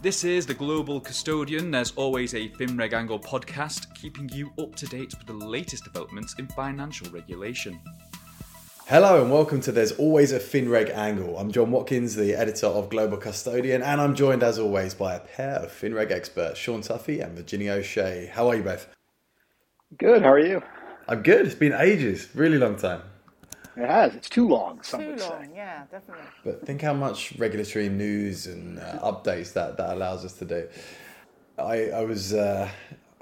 This is the Global Custodian. There's always a FinReg Angle podcast, keeping you up to date with the latest developments in financial regulation. Hello and welcome to There's Always a FinReg Angle. I'm John Watkins, the editor of Global Custodian, and I'm joined as always by a pair of FinReg experts, Sean Tuffy and Virginie O'Shea. How are you both? Good, how are you? I'm good. It's been ages, really long time. It has. It's too long. Some Too would long, say. yeah, definitely. But think how much regulatory news and uh, updates that, that allows us to do. I, I was uh,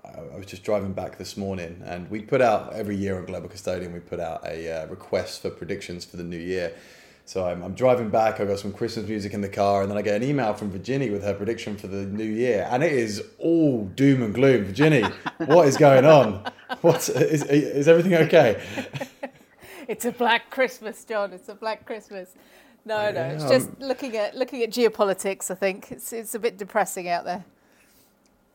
I was just driving back this morning, and we put out every year on Global Custodian. We put out a uh, request for predictions for the new year. So I'm, I'm driving back. I've got some Christmas music in the car, and then I get an email from Virginie with her prediction for the new year, and it is all doom and gloom. Virginie, what is going on? What is is everything okay? It's a black Christmas, John. It's a black Christmas. No, no, it's Yeah, just um, looking at looking at geopolitics. I think it's it's a bit depressing out there.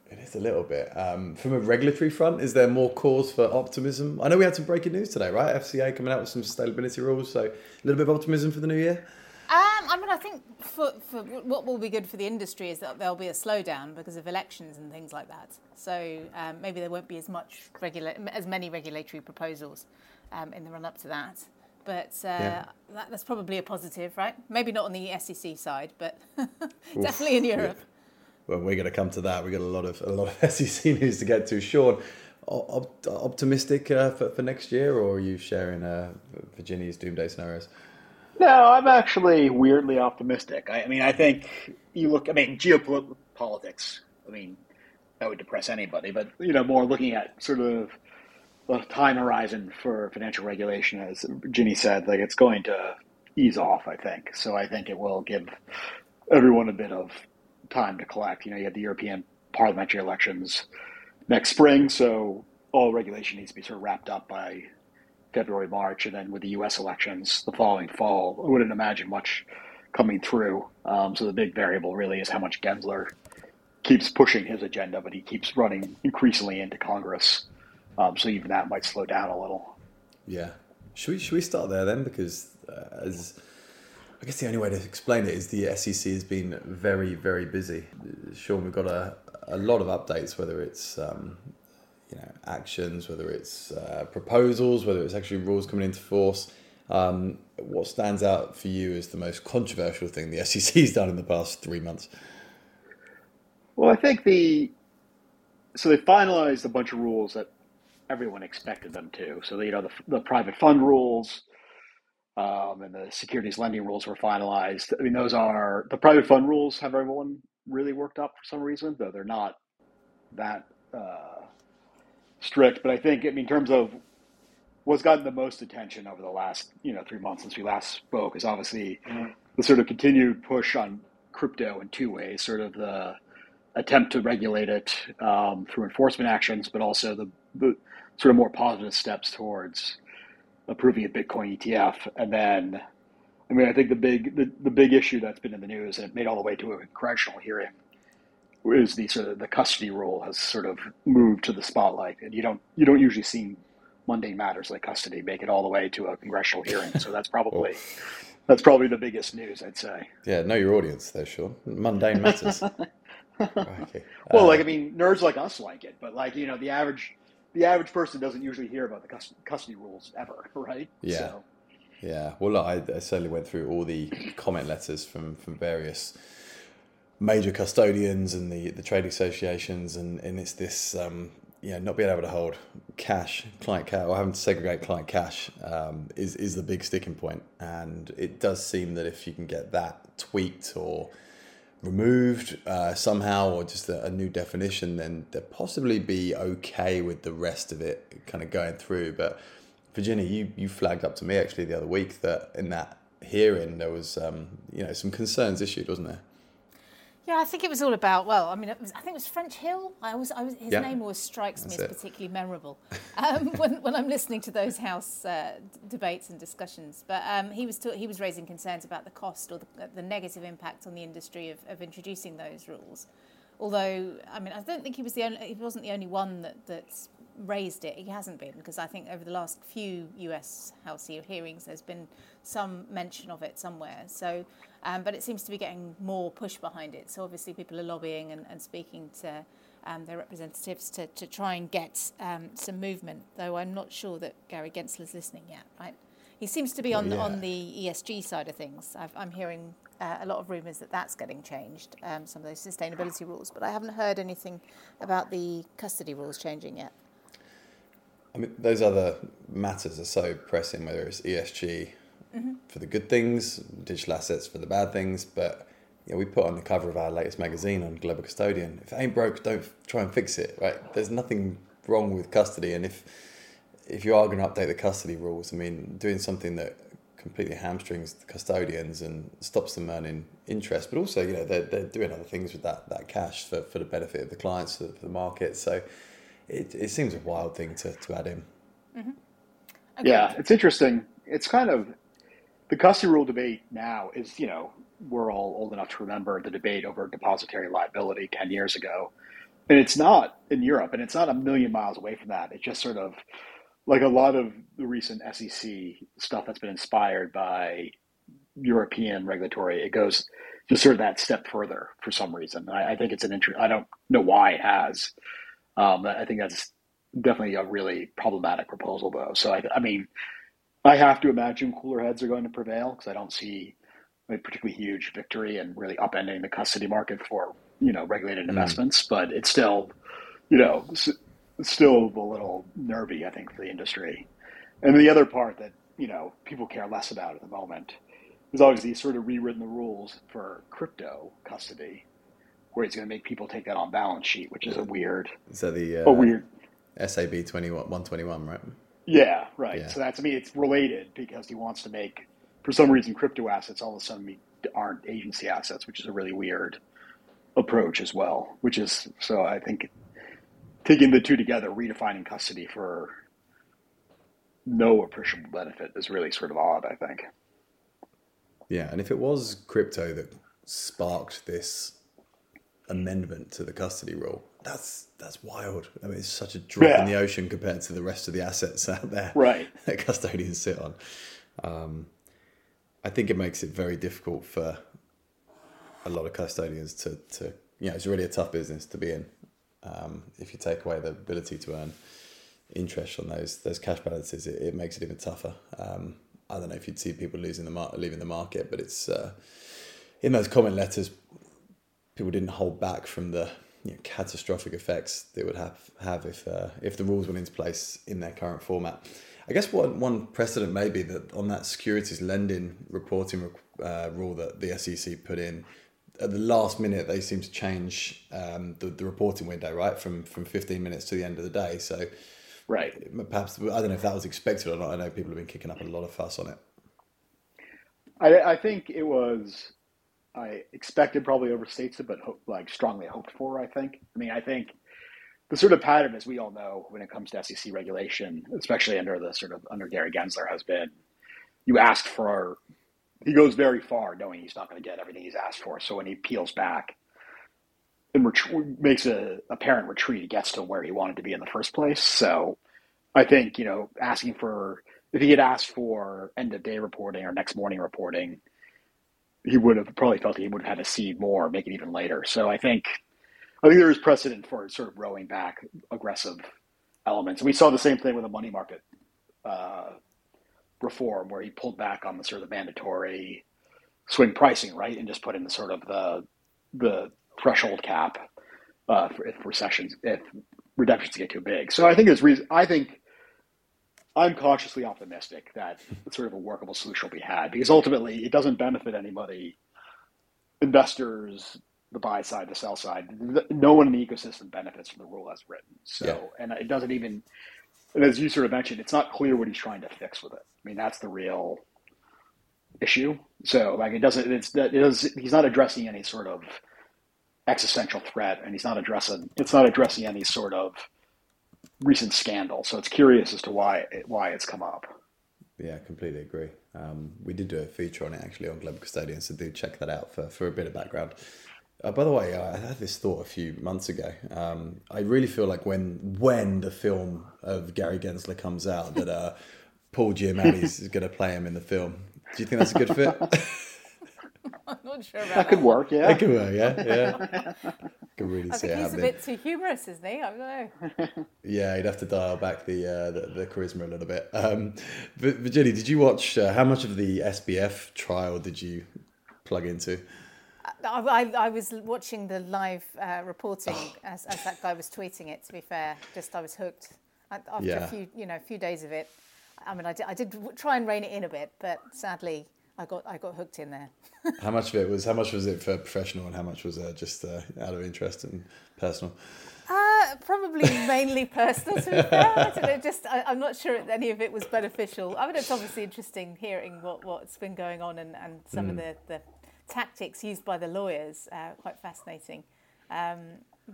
It is a little bit. Um, from a regulatory front, is there more cause for optimism? I know we had some breaking news today, right? FCA coming out with some sustainability rules, so a little bit of optimism for the new year. Um, I mean, I think for, for what will be good for the industry is that there'll be a slowdown because of elections and things like that. So um, maybe there won't be as much regula- as many regulatory proposals um, in the run up to that. But uh, Yeah. that, that's probably a positive, right? Maybe not on the SEC side, but definitely in Europe. Well, we're going to come to that. We've got a lot of a lot of SEC news to get to. Sean, op- optimistic uh, for, for next year, or are you sharing uh, Virginie's doomsday scenarios? No, I'm actually weirdly optimistic. I, I mean, I think you look. I mean, geopolitics. I mean, that would depress anybody. But you know, more looking at sort of the time horizon for financial regulation, as Ginny said, like it's going to ease off. I think so. I think it will give everyone a bit of time to collect. You know, you have the European parliamentary elections next spring, so all regulation needs to be sort of wrapped up by February, March, and then with the U.S. elections the following fall, I wouldn't imagine much coming through. Um, so the big variable really is how much Gensler keeps pushing his agenda, but he keeps running increasingly into Congress. Um, so even that might slow down a little. Yeah. Should we should we start there then? Because uh, as I guess the only way to explain it is the SEC has been very very busy. Sean, we've got a a lot of updates, whether it's um, you know actions, whether it's uh, proposals, whether it's actually rules coming into force. Um, what stands out for you as the most controversial thing the SEC has done in the past three months? Well, I think the so they finalized a bunch of rules that everyone expected them to. So you know the, the private fund rules um, and the securities lending rules were finalized. I mean, those are the private fund rules have everyone really worked up for some reason, though they're not that uh, strict. But I think, I mean, in terms of what's gotten the most attention over the last you know three months since we last spoke is obviously the sort of continued push on crypto in two ways, sort of the attempt to regulate it um, through enforcement actions, but also the, the sort of more positive steps towards approving a Bitcoin ETF. And then, I mean, I think the big the, the big issue that's been in the news and it made all the way to a congressional hearing is the sort of the custody rule has sort of moved to the spotlight, and you don't you don't usually see mundane matters like custody make it all the way to a congressional hearing. So that's probably that's probably the biggest news, I'd say. Yeah, know your audience there, Sean. Mundane matters. okay. Well, Uh, like I mean, nerds like us like it, but like you know, the average the average person doesn't usually hear about the custody, rules ever, right? Yeah. So, Yeah, well, look, I, I certainly went through all the comment letters from, from various major custodians and the, the trade associations, and, and it's this, um, you know, not being able to hold cash, client cash, or having to segregate client cash um, is, is the big sticking point. And it does seem that if you can get that tweaked or removed uh, somehow, or just a, a new definition, then they'll possibly be okay with the rest of it kind of going through. But Virginie, you, you flagged up to me actually the other week that in that hearing there was um, you know some concerns issued, wasn't there? Yeah, I think it was all about. Well, I mean, it was, I think it was French Hill. I was, I was his Yeah. name always strikes me as it. particularly memorable um, when, when I'm listening to those house uh, debates and discussions. But um, he was ta- he was raising concerns about the cost or the, the negative impact on the industry of, of introducing those rules. Although, I mean, I don't think he was the only, he wasn't the only one that, that raised it. He hasn't been because I think over the last few U.S. House hearings, there's been some mention of it somewhere. So, um, but it seems to be getting more push behind it. So obviously, people are lobbying and, and speaking to um, their representatives to, to try and get um, some movement. Though I'm not sure that Gary Gensler's listening yet. Right? He seems to be on yeah. on the ESG side of things. i am hearing uh, a lot of rumours that that's getting changed, um, some of those sustainability rules, but I haven't heard anything about the custody rules changing yet. I mean, those other matters are so pressing, whether it's ESG mm-hmm. for the good things, digital assets for the bad things. But know, we put on the cover of our latest magazine on Global Custodian. If it ain't broke, don't try and fix it. Right? There's nothing wrong with custody, and if if you are going to update the custody rules, I mean, doing something that completely hamstrings the custodians and stops them earning interest, but also, you know, they're, they're doing other things with that, that cash for, for the benefit of the clients, for, for the market. So it, it seems a wild thing to, to add in. Mm-hmm. Okay. Yeah, it's interesting. It's kind of the custody rule debate now is, you know, we're all old enough to remember the debate over depository liability 10 years ago. And it's not in Europe, and it's not a million miles away from that. It's just sort of like a lot of the recent SEC stuff that's been inspired by European regulatory, it goes just sort of that step further for some reason. I, I think it's an interest. I don't know why it has. Um, I think that's definitely a really problematic proposal, though. So I, I mean, I have to imagine cooler heads are going to prevail because I don't see a particularly huge victory and really upending the custody market for you know regulated mm. investments. But it's still, you know, still a little nervy, I think, for the industry. And the other part that you know people care less about at the moment is obviously sort of rewritten the rules for crypto custody, where he's going to make people take that on balance sheet, which is a weird. Is that the uh, a weird SAB twenty one twenty one, right? Yeah, right. Yeah. So that's I mean it's related because he wants to make for some reason crypto assets all of a sudden aren't agency assets, which is a really weird approach as well. Which is so I think taking the two together, redefining custody for no appreciable benefit is really sort of odd, I think. Yeah, and if it was crypto that sparked this amendment to the custody rule, that's that's wild. I mean, it's such a drop yeah. in the ocean compared to the rest of the assets out there right. that custodians sit on. Um, I think it makes it very difficult for a lot of custodians to, to you know, it's really a tough business to be in. Um, if you take away the ability to earn interest on those those cash balances, it, it makes it even tougher. Um, I don't know if you'd see people losing the mar- leaving the market, but it's uh, in those comment letters, people didn't hold back from the you know, catastrophic effects they would have have if uh, if the rules went into place in their current format. I guess one one precedent may be that on that securities lending reporting uh, rule that the SEC put in, at the last minute they seem to change um, the, the reporting window right from from 15 minutes to the end of the day. So right. perhaps i don't know if that was expected or not. I know people have been kicking up a lot of fuss on it. I, I think it was i expected probably overstates it but like strongly hoped for i think i mean i think the sort of pattern as we all know when it comes to sec regulation especially under the sort of under gary gensler has been you ask for he goes very far knowing he's not going to get everything he's asked for. So when he peels back and ret- makes a apparent retreat, he gets to where he wanted to be in the first place. So I think, you know, asking for, if he had asked for end of day reporting or next morning reporting, he would have probably felt he would have had to see more, make it even later. So I think, I think there is precedent for sort of rowing back aggressive elements. And we saw the same thing with the money market uh, reform where he pulled back on the sort of the mandatory swing pricing, right, and just put in the sort of the the threshold cap uh, for if recessions if redemptions get too big. So I think there's reason. I think I'm cautiously optimistic that sort of a workable solution will be had because ultimately it doesn't benefit anybody, investors, the buy side, the sell side. No one in the ecosystem benefits from the rule as written. So, yeah. and it doesn't even and as you sort of mentioned, it's not clear what he's trying to fix with it. I mean, that's the real issue. So, like, it doesn't. It's that it is. He's not addressing any sort of existential threat, and he's not addressing. It's not addressing any sort of recent scandal. So, it's curious as to why why it's come up. Yeah, completely agree. Um, we did do a feature on it actually on Global Custodian, so do check that out for, for a bit of background. Uh, by the way, I had this thought a few months ago. Um, I really feel like when when the film of Gary Gensler comes out, that uh, Paul Giamatti's is going to play him in the film. Do you think that's a good fit? I'm not sure about That could work, yeah. That could work, yeah, yeah. Could really I see think it he's a happening. bit too humorous, isn't he? I don't know. Yeah, you'd have to dial back the uh, the, the charisma a little bit. Um, but Virginie, did you watch? Uh, how much of the SBF trial did you plug into? I, I, I was watching the live uh, reporting as, as that guy was tweeting it. To be fair, just I was hooked I- after Yeah. a few, you know, a few days of it. I mean, I did, I did w- try and rein it in a bit, but sadly, I got I got hooked in there. How much of it was? How much was it for professional, and how much was uh, just uh, out of interest and personal? Uh, probably mainly personal. To be fair, I don't know. Just I, I'm not sure any of it was beneficial. I mean, it's obviously interesting hearing what what's been going on and, and some of the, the tactics used by the lawyers. Uh, quite fascinating. Um,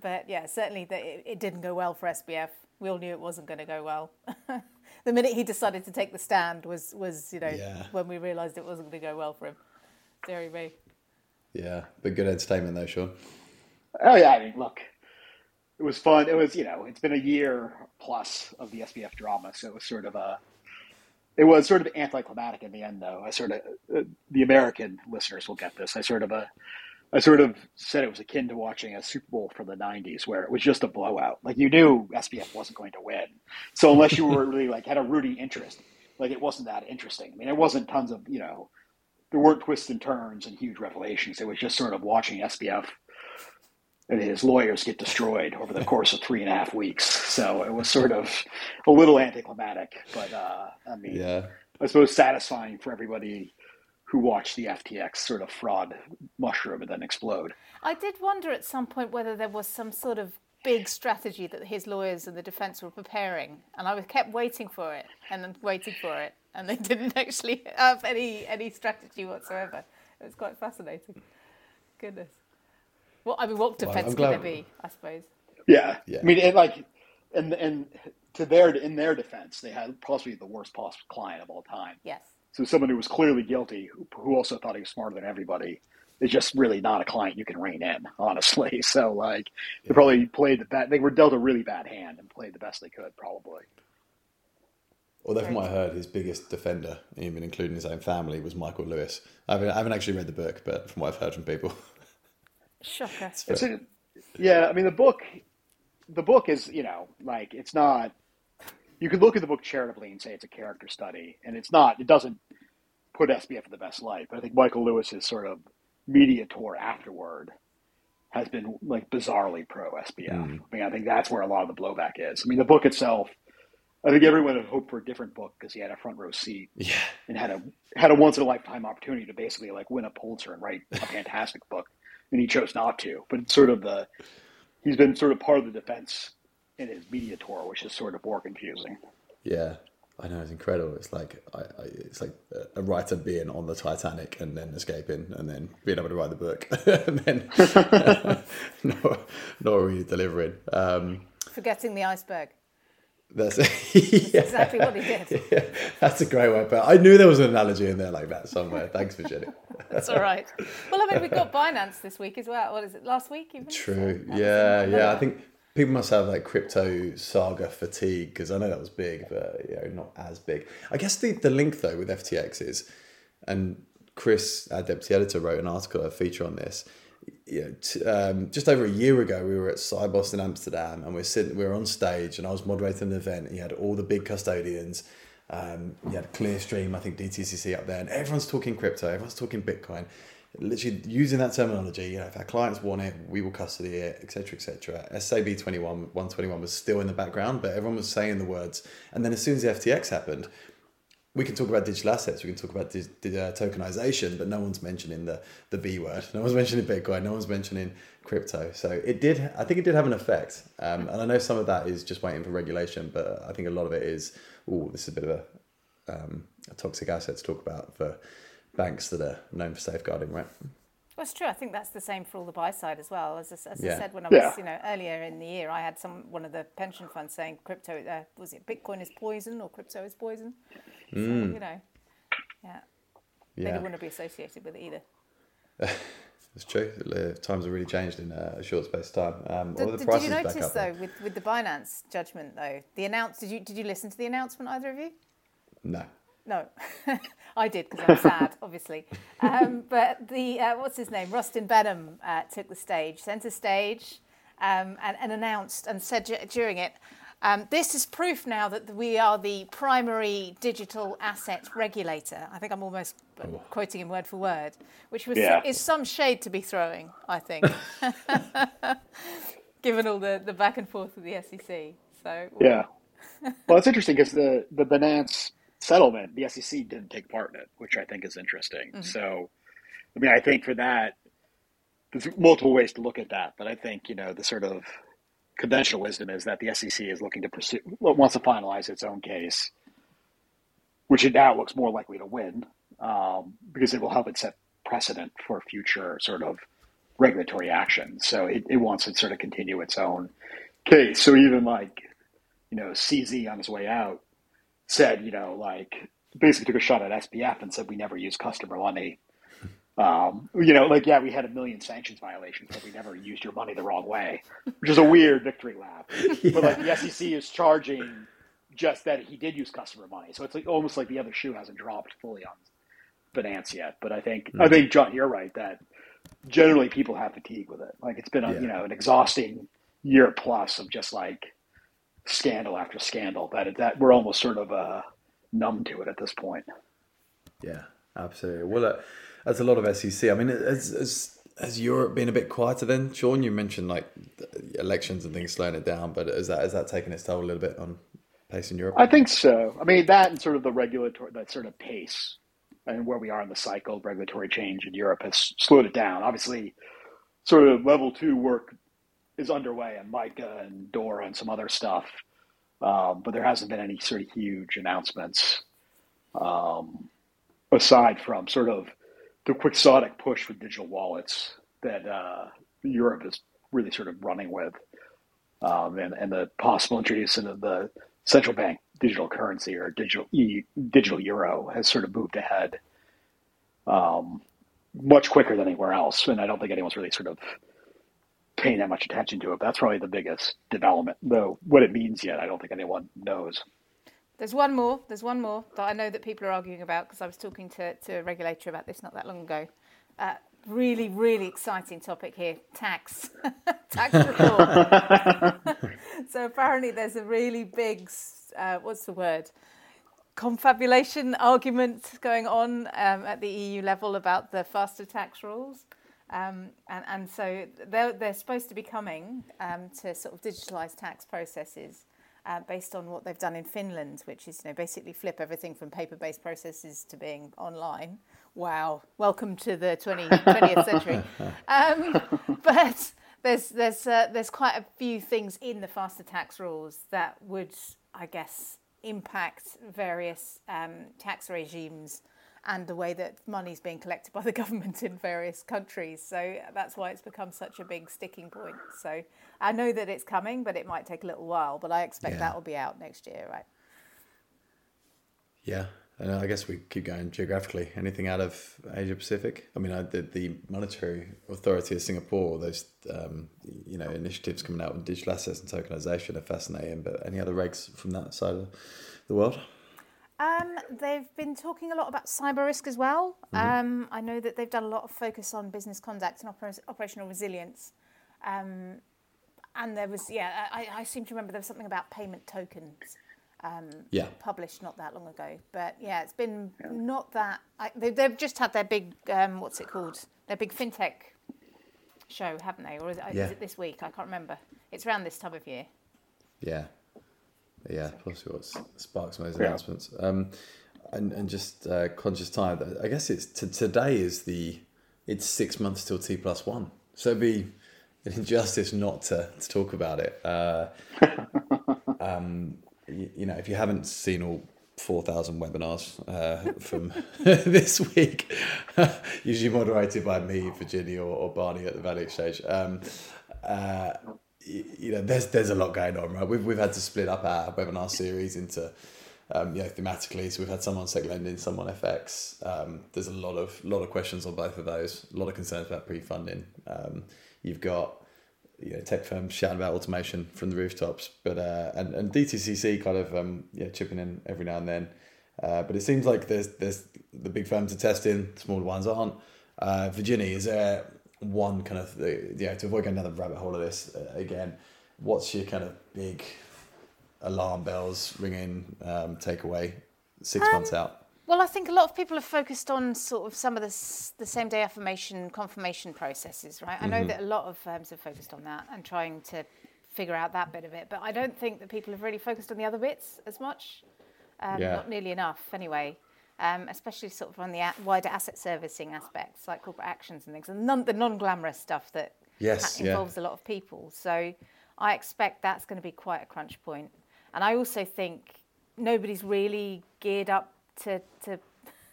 but yeah, certainly the, it, it didn't go well for SBF. We all knew it wasn't going to go well. the minute he decided to take the stand was was you know Yeah. when we realised it wasn't going to go well for him. Very very. Yeah, but good entertainment though, Sean. Oh yeah, I mean, look, it was fun. It was, you know, it's been a year plus of the SBF drama, so it was sort of a, it was sort of anticlimactic in the end, though. I sort of, uh, the American listeners will get this. I sort of, uh, I sort of said it was akin to watching a Super Bowl from the '90s, where it was just a blowout. Like you knew SBF wasn't going to win, so unless you were really like had a rooting interest, like it wasn't that interesting. I mean, there wasn't tons of, you know, there weren't twists and turns and huge revelations. It was just sort of watching SBF and his lawyers get destroyed over the course of three and a half weeks. So it was sort of a little anticlimactic, but uh, I mean, Yeah, I suppose satisfying for everybody who watched the FTX sort of fraud mushroom and then explode. I did wonder at some point whether there was some sort of big strategy that his lawyers and the defence were preparing, and I was kept waiting for it and then waiting for it, and they didn't actually have any any strategy whatsoever. It was quite fascinating. Goodness. Well, I mean, what defence I'm could glad- there be? I suppose. Yeah, Yeah. I mean, and like, and and to their in their defense, they had possibly the worst possible client of all time. Yes. So someone who was clearly guilty, who, who also thought he was smarter than everybody, is just really not a client you can rein in, honestly. So like, they probably played the bad. They were dealt a really bad hand and played the best they could, probably. Although from what I heard, his biggest defender, even including his own family, was Michael Lewis. I haven't, I haven't actually read the book, but from what I've heard from people, Shocker. It's a, yeah, I mean the book, the book is you know like it's not. You could look at the book charitably and say it's a character study, and it's not. It doesn't put SBF in the best light. But I think Michael Lewis's sort of media tour afterward has been like bizarrely pro SBF. Hmm. I mean, I think that's where a lot of the blowback is. I mean, the book itself. I think everyone had hoped for a different book because he had a front row seat yeah, and had a had a once in a lifetime opportunity to basically like win a Pulitzer and write a fantastic book, and he chose not to. But it's sort of the he's been sort of part of the defense in his media tour, which is sort of more confusing. yeah, I know it's incredible. It's like I, I, it's like a writer being on the Titanic and then escaping, and then being able to write the book, and then not, not really delivering. Um, Forgetting the iceberg. that's yeah, Exactly what he did. yeah, that's a great way. But I knew there was an analogy in there like that somewhere. Thanks, Virginie. That's all right. Well, I mean, we've got Binance this week as well. What is it? Last week, even? True. So that was Yeah, yeah. I think people must have like crypto saga fatigue because I know that was big, but you know, not as big. I guess the, the link though with FTX is, and Chris, our deputy editor, wrote an article, a feature on this. You know, t- um, just over a year ago, we were at Sibos in Amsterdam, and we are sitting, we were on stage, and I was moderating an event. And you had all the big custodians. Um, you had Clearstream, I think DTCC up there, and everyone's talking crypto, everyone's talking Bitcoin literally using that terminology, you know, if our clients want it, we will custody it, etc., etc. SAB 21, 121 was still in the background, but everyone was saying the words. And then as soon as the FTX happened, we can talk about digital assets, we can talk about di- di- uh, tokenization, but no one's mentioning the, the B word. No one's mentioning Bitcoin, no one's mentioning crypto. So it did, I think it did have an effect. Um, and I know some of that is just waiting for regulation, but I think a lot of it is, oh, this is a bit of a, um, a toxic asset to talk about for banks that are known for safeguarding, right? Well, it's true. I think that's the same for all the buy side as well. As, I- as I said when I was, Yeah. you know, earlier in the year, I had some one of the pension funds saying crypto uh, was it Bitcoin is poison or crypto is poison. So, you know, yeah, they Yeah. don't want to be associated with it either. It's true. Times have really changed in a short space of time. Um, did, did you notice though with, with the Binance judgment though the announce did you did you listen to the announcement either of you? No. No, I did because I'm sad, obviously. Um, but the uh, what's his name, Rostin Behnam, uh, took the stage, centre stage, um, and, and, announced and said during it, um, "This is proof now that we are the primary digital asset regulator." I think I'm almost oh. quoting him word for word, which was yeah. is some shade to be throwing, I think, given all the, the back and forth with the SEC. So yeah. Well, it's interesting because the the Binance settlement, the SEC didn't take part in it, which I think is interesting. Mm-hmm. So, I mean, I think for that, there's multiple ways to look at that, but I think you know the sort of conventional wisdom is that the SEC is looking to pursue wants to finalize its own case, which it now looks more likely to win um, because it will help it set precedent for future sort of regulatory action. So it, it wants to sort of continue its own case. So even like you know CZ on his way out said, you know, like basically took a shot at SBF and said we never use customer money. Um, you know, like yeah, we had a million sanctions violations, but we never used your money the wrong way, which is a weird victory lap. yeah. But like the SEC is charging just that he did use customer money, so it's like almost like the other shoe hasn't dropped fully on Binance yet. But I think mm-hmm. I think John, you're right that generally people have fatigue with it. Like it's been a yeah. you know an exhausting year plus of just like scandal after scandal that it, that we're almost sort of uh, numb to it at this point. Yeah, absolutely. Well, uh, that's a lot of SEC. I mean, has, has, has Europe been a bit quieter then? Sean, you mentioned like elections and things slowing it down, but is that is that taking its toll a little bit on pace in Europe? I think so. I mean, that and sort of the regulatory, that sort of pace and where we are in the cycle, of regulatory change in Europe has slowed it down. Obviously, sort of level two work is underway and MiCA and DORA and some other stuff. Um, but there hasn't been any sort of huge announcements um, aside from sort of the quixotic push for digital wallets that uh, Europe is really sort of running with, um, and, and the possible introduction of the central bank digital currency or digital e, digital euro has sort of moved ahead um, much quicker than anywhere else, and I don't think anyone's really sort of paying that much attention to it. That's probably the biggest development, though. What it means yet, I don't think anyone knows. There's one more. There's one more that I know that people are arguing about because I was talking to, to a regulator about this not that long ago. Uh, really, really exciting topic here: tax, tax reform. so apparently, there's a really big, uh, what's the word? Confabulation argument going on um, at the EU level about the faster tax rules. Um, and, and so they're, they're supposed to be coming um, to sort of digitalise tax processes uh, based on what they've done in Finland, which is you know basically flip everything from paper-based processes to being online. Wow, welcome to the 20, 20th century. Um, but there's there's uh, there's quite a few things in the faster tax rules that would, I guess, impact various um, tax regimes and the way that money is being collected by the government in various countries. So that's why it's become such a big sticking point. So I know that it's coming, but it might take a little while. But I expect yeah. that will be out next year, right? Yeah. And I guess we keep going geographically. Anything out of Asia Pacific? I mean, I, the, the monetary authority of Singapore, those um, you know initiatives coming out with digital assets and tokenization are fascinating. But any other regs from that side of the world? Um, they've been talking a lot about cyber risk as well. Mm-hmm. Um, I know that they've done a lot of focus on business conduct and oper- operational resilience. Um, and there was, yeah, I, I, seem to remember there was something about payment tokens um, yeah. published not that long ago. But yeah, it's been yeah. not that. I, they, have just had their big, um, what's it called? Their big fintech show, haven't they? Or is it, yeah. is it this week? I can't remember. It's around this time of year. Yeah, yeah, possibly what sparks those announcements. Um, and, and just uh, conscious time. I guess it's t- today is the it's six months till T plus one. So it'd be an injustice not to, to talk about it. Uh, um, you, you, know, if you haven't seen all four thousand webinars uh, from this week, usually moderated by me, Virginie, or, or Barney at the Value Exchange. Um, uh, you know, there's there's a lot going on, right? We've we've had to split up our webinar series into um, you know, thematically. So we've had some on sec lending, some on FX. Um, there's a lot of lot of questions on both of those. A lot of concerns about pre-funding. Um, you've got you know, tech firms shouting about automation from the rooftops, but uh, and and DTCC kind of um, yeah chipping in every now and then. Uh, but it seems like there's there's the big firms are testing, smaller ones aren't. Uh, Virginie, is there one kind of the, yeah to avoid going another rabbit hole of this uh, again? What's your kind of big alarm bells ringing um, takeaway six Um, months out? Well, I think a lot of people have focused on sort of some of the, s- the same day affirmation confirmation processes, right? I know that a lot of firms have focused on that and trying to figure out that bit of it, but I don't think that people have really focused on the other bits as much. Um, Yeah. Not nearly enough, anyway. Um, especially sort of on the a- wider asset servicing aspects, like corporate actions and things, and non- the non-glamorous stuff that Yes, ha- yeah. involves a lot of people. So I expect that's going to be quite a crunch point. And I also think nobody's really geared up to, to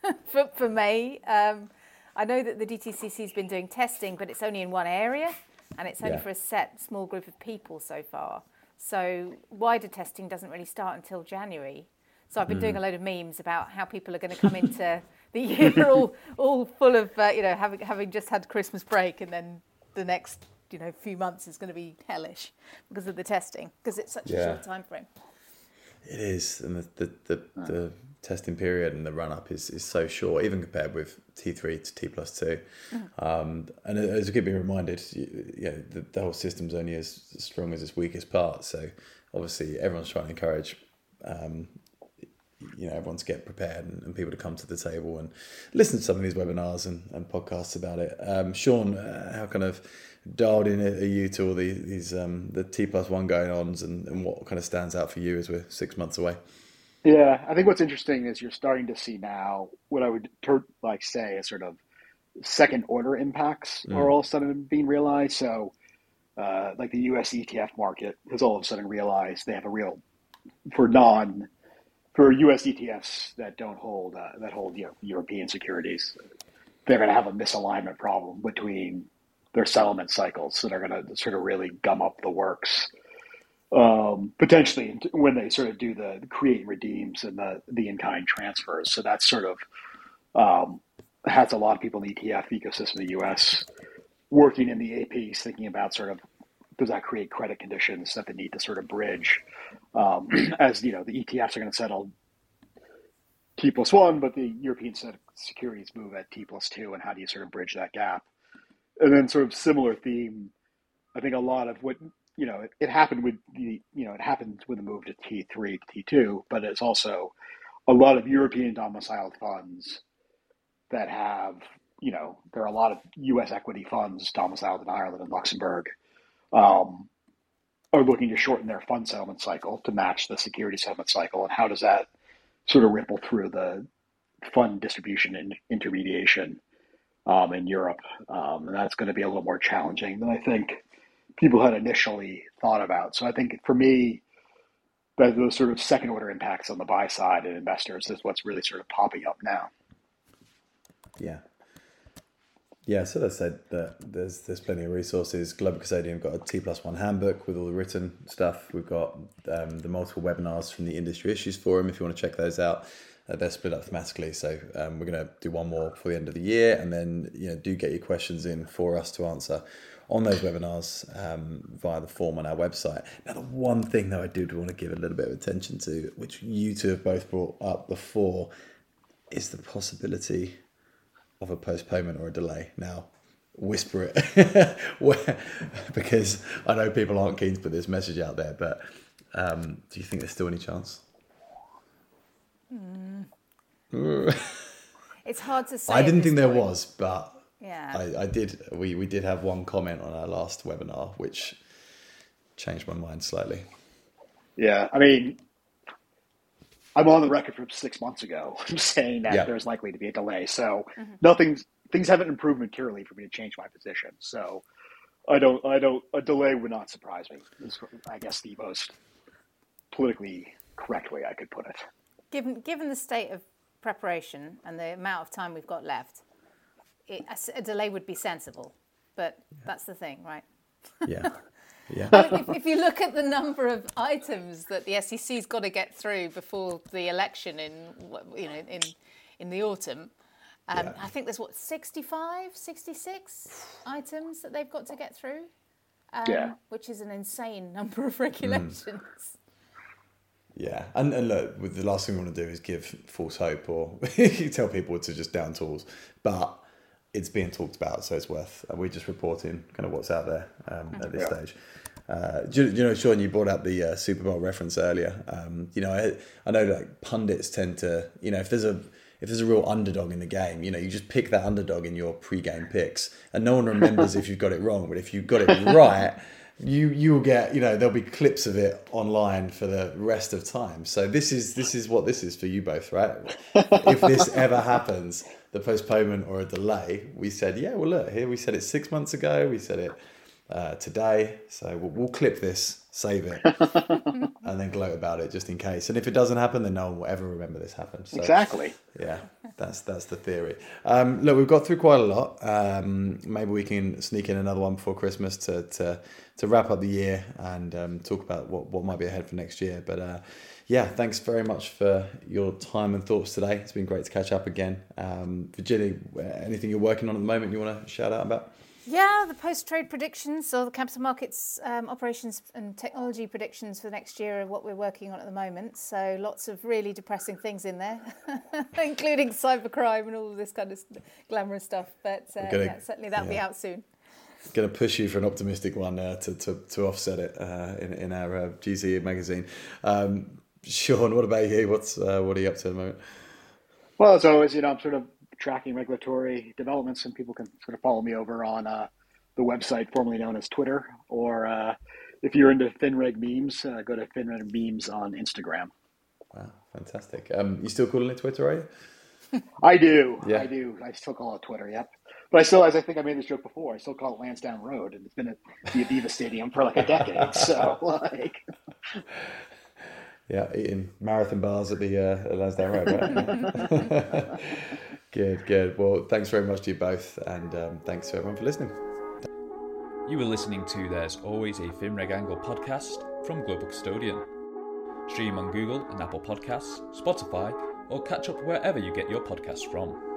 for, for May. Um, I know that the DTCC's been doing testing, but it's only in one area and it's only Yeah. for a set small group of people so far. So wider testing doesn't really start until January. So I've been doing a load of memes about how people are going to come into the year all, all full of, uh, you know, having, having just had Christmas break and then the next, you know, few months is going to be hellish because of the testing, because it's such a short time frame. It is, and the the, the, the testing period and the run up is, is so short, even compared with T three to T plus two. Um, and as we keep being reminded, you, you know, the, the whole system's only as strong as its weakest part. So obviously, everyone's trying to encourage. Um, you know, everyone to get prepared and, and people to come to the table and listen to some of these webinars and, and podcasts about it. Um, Sean, uh, how kind of dialed in are you to all these, these um, the T plus one going ons and, and what kind of stands out for you as we're six months away? Yeah, I think what's interesting is you're starting to see now what I would ter- like say is sort of second order impacts are all of a sudden being realized. So, uh, like the U.S. ETF market has all of a sudden realized they have a real for non for U.S. ETFs that don't hold uh, that hold you know, European securities, they're going to have a misalignment problem between their settlement cycles. So they're going to sort of really gum up the works um, potentially when they sort of do the create redeems and the the in kind transfers. So that's sort of um, has a lot of people in the ETF ecosystem in the U.S. working in the APs, thinking about sort of does that create credit conditions that they need to sort of bridge um, as you know the ETFs are going to settle T plus one, but the European securities move at T plus two, and how do you sort of bridge that gap? And then sort of similar theme, I think a lot of what you know, it, it happened with the, you know, it happened with the move to T3 T2, but it's also a lot of European domiciled funds that have, you know, there are a lot of U.S. equity funds domiciled in Ireland and Luxembourg, um, are looking to shorten their fund settlement cycle to match the security settlement cycle. And how does that sort of ripple through the fund distribution and intermediation um, in Europe? Um, and that's going to be a little more challenging than I think people had initially thought about. So I think for me, those sort of second order impacts on the buy side and investors is what's really sort of popping up now. Yeah. Yeah, so I said that there's there's plenty of resources. Global Custodian got a T plus one handbook with all the written stuff. We've got um, the multiple webinars from the Industry Issues Forum if you want to check those out. Uh, they're split up thematically, so um, we're going to do one more for the end of the year, and then you know do get your questions in for us to answer on those webinars um, via the form on our website. Now, the one thing that I do want to give a little bit of attention to, which you two have both brought up before, is the possibility of a postponement or a delay. Now, whisper it Where- because I know people aren't keen to put this message out there, but um, do you think there's still any chance? It's hard to say. I didn't think there point. was, but Yeah. I, I did. We, we did have one comment on our last webinar, which changed my mind slightly. Yeah, I mean, I'm on the record from six months ago saying that Yeah. there's likely to be a delay. So mm-hmm. nothing's things haven't improved materially for me to change my position. So I don't, I don't, a delay would not surprise me. Is I guess the most politically correct way I could put it. Given given the state of preparation and the amount of time we've got left, it, a, s- a delay would be sensible. But that's the thing, right? Yeah. Yeah. if, if you look at the number of items that the SEC's got to get through before the election in, you know, in in the autumn, um, Yeah. I think there's what 65, 66 items that they've got to get through. Um, Yeah. which is an insane number of regulations. Yeah, and, and look, the last thing we want to do is give false hope or tell people to just down tools, but it's being talked about, so it's worth. uh, We're just reporting kind of what's out there um, at this Yeah. stage. Uh, do, you- do you know, Sean, you brought up the uh, Super Bowl reference earlier. Um, you know, I, I know like pundits tend to, you know, if there's a if there's a real underdog in the game, you know, you just pick that underdog in your pre-game picks, and no one remembers if you've got it wrong. But if you've got it right, you you'll get, you know, there'll be clips of it online for the rest of time. So this is this is what this is for you both, right? if this ever happens, the postponement or a delay, we said, yeah, well, look, here we said it six months ago. We said it uh, today. So we'll, we'll clip this, save it, and then gloat about it just in case. And if it doesn't happen, then no one will ever remember this happened. So, Exactly. Yeah, that's that's the theory. Um, look, we've got through quite a lot. Um, maybe we can sneak in another one before Christmas to to, to wrap up the year and um, talk about what, what might be ahead for next year. But uh, yeah, thanks very much for your time and thoughts today. It's been great to catch up again. Um, Virginie, anything you're working on at the moment you want to shout out about? Yeah, the post-trade predictions or the capital markets um, operations and technology predictions for the next year are what we're working on at the moment. So lots of really depressing things in there, including cybercrime and all of this kind of glamorous stuff. But uh, gonna- yeah, certainly that'll be out soon. Going to push you for an optimistic one uh, to, to, to offset it uh, in, in our uh, GC magazine. Um, Sean, what about you? What's uh, what are you up to at the moment? Well, as always, you know, I'm sort of tracking regulatory developments, and people can sort of follow me over on uh, the website formerly known as Twitter, or uh, if you're into FinReg memes, uh, go to FinReg memes on Instagram. Wow, fantastic. Um, you still calling it Twitter, are you? I do, Yeah. I do. I still call it Twitter. Yep. But I still, as I think I made this joke before, I still call it Lansdowne Road, and it's been at the Aviva Stadium for like a decade. So, like, Yeah, eating marathon bars at the uh, Lansdowne Road, right? good, good. Well, thanks very much to you both, and um, thanks to everyone for listening. You were listening to There's Always a FinReg Angle podcast from Global Custodian. Stream on Google and Apple Podcasts, Spotify, or catch up wherever you get your podcasts from.